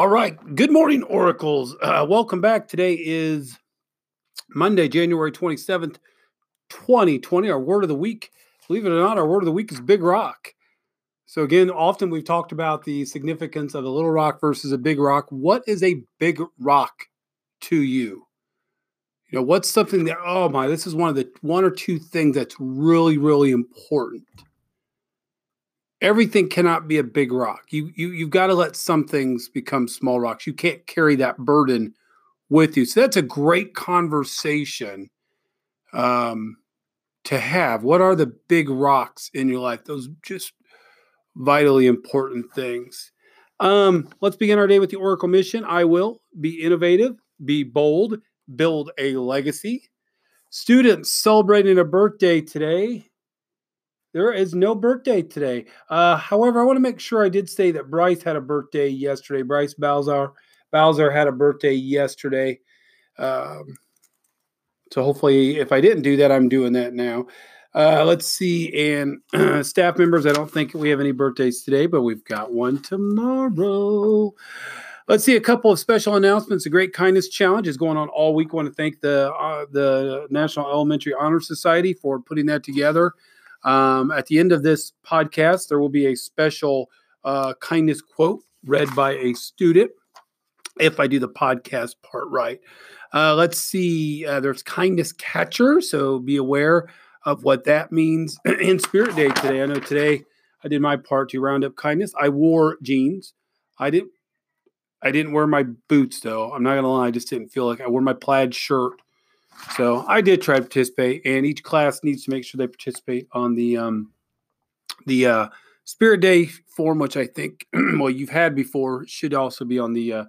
All right. Good morning, Oracles. Uh, welcome back. Today is Monday, January 27th, 2020. Our word of the week, believe it or not, our word of the week is Big Rock. So, again, often we've talked about the significance of a little rock versus a big rock. What is a big rock to you? You know, what's something that, oh my, this is one of the one or two things that's really, really important everything cannot be a big rock. You you you've got to let some things become small rocks. You can't carry that burden with you. So that's a great conversation um, to have. What are the big rocks in your life? Those just vitally important things. Um, let's begin our day with the Oracle mission. I will be innovative, be bold, build a legacy. Students celebrating a birthday today. There is no birthday today. Uh, however, I want to make sure I did say that Bryce had a birthday yesterday. Bryce Bowser, Bowser had a birthday yesterday. Um, so hopefully, if I didn't do that, I'm doing that now. Uh, let's see. And staff members, I don't think we have any birthdays today, but we've got one tomorrow. Let's see a couple of special announcements. The Great Kindness Challenge is going on all week. I want to thank the uh, the National Elementary Honor Society for putting that together. Um, at the end of this podcast, there will be a special uh, kindness quote read by a student if I do the podcast part right. Uh, let's see, uh, there's kindness catcher, so be aware of what that means in Spirit Day today. I know today I did my part to round up kindness. I wore jeans. I didn't. I didn't wear my boots though. I'm not gonna lie. I just didn't feel like I wore my plaid shirt so I did try to participate, and each class needs to make sure they participate on the um, the uh, Spirit Day form, which I think well you've had before, should also be on the uh,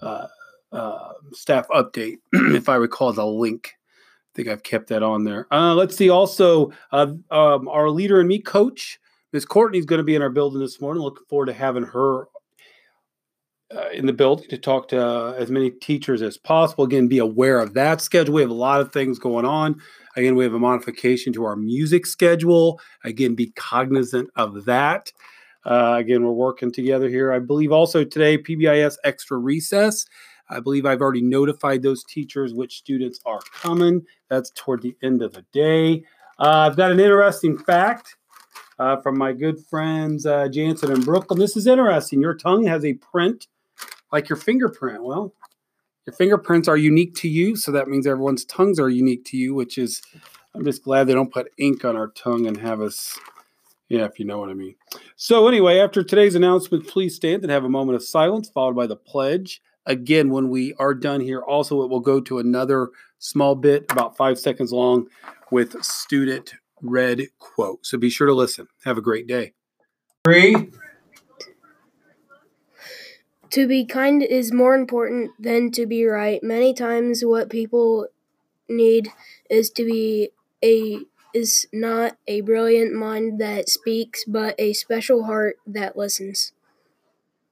uh, uh staff update, if I recall the link. I think I've kept that on there. Uh, let's see. Also, uh, um, our Leader in Me coach, Miss Courtney, is going to be in our building this morning. Looking forward to having her uh, in the building to talk to uh, as many teachers as possible. Again, be aware of that schedule. We have a lot of things going on. Again, we have a modification to our music schedule. Again, be cognizant of that. Uh, again, we're working together here. I believe also today, PBIS extra recess. I believe I've already notified those teachers which students are coming. That's toward the end of the day. Uh, I've got an interesting fact uh, from my good friends uh, Jansen and Brooklyn. This is interesting. Your tongue has a print like your fingerprint. Well, your fingerprints are unique to you, so that means everyone's tongues are unique to you, which is I'm just glad they don't put ink on our tongue and have us yeah, if you know what I mean. So anyway, after today's announcement, please stand and have a moment of silence followed by the pledge. Again, when we are done here, also it will go to another small bit, about five seconds long, with student read quote. So be sure to listen. Have a great day. Three. To be kind is more important than to be right. Many times what people need is to be a is not a brilliant mind that speaks, but a special heart that listens.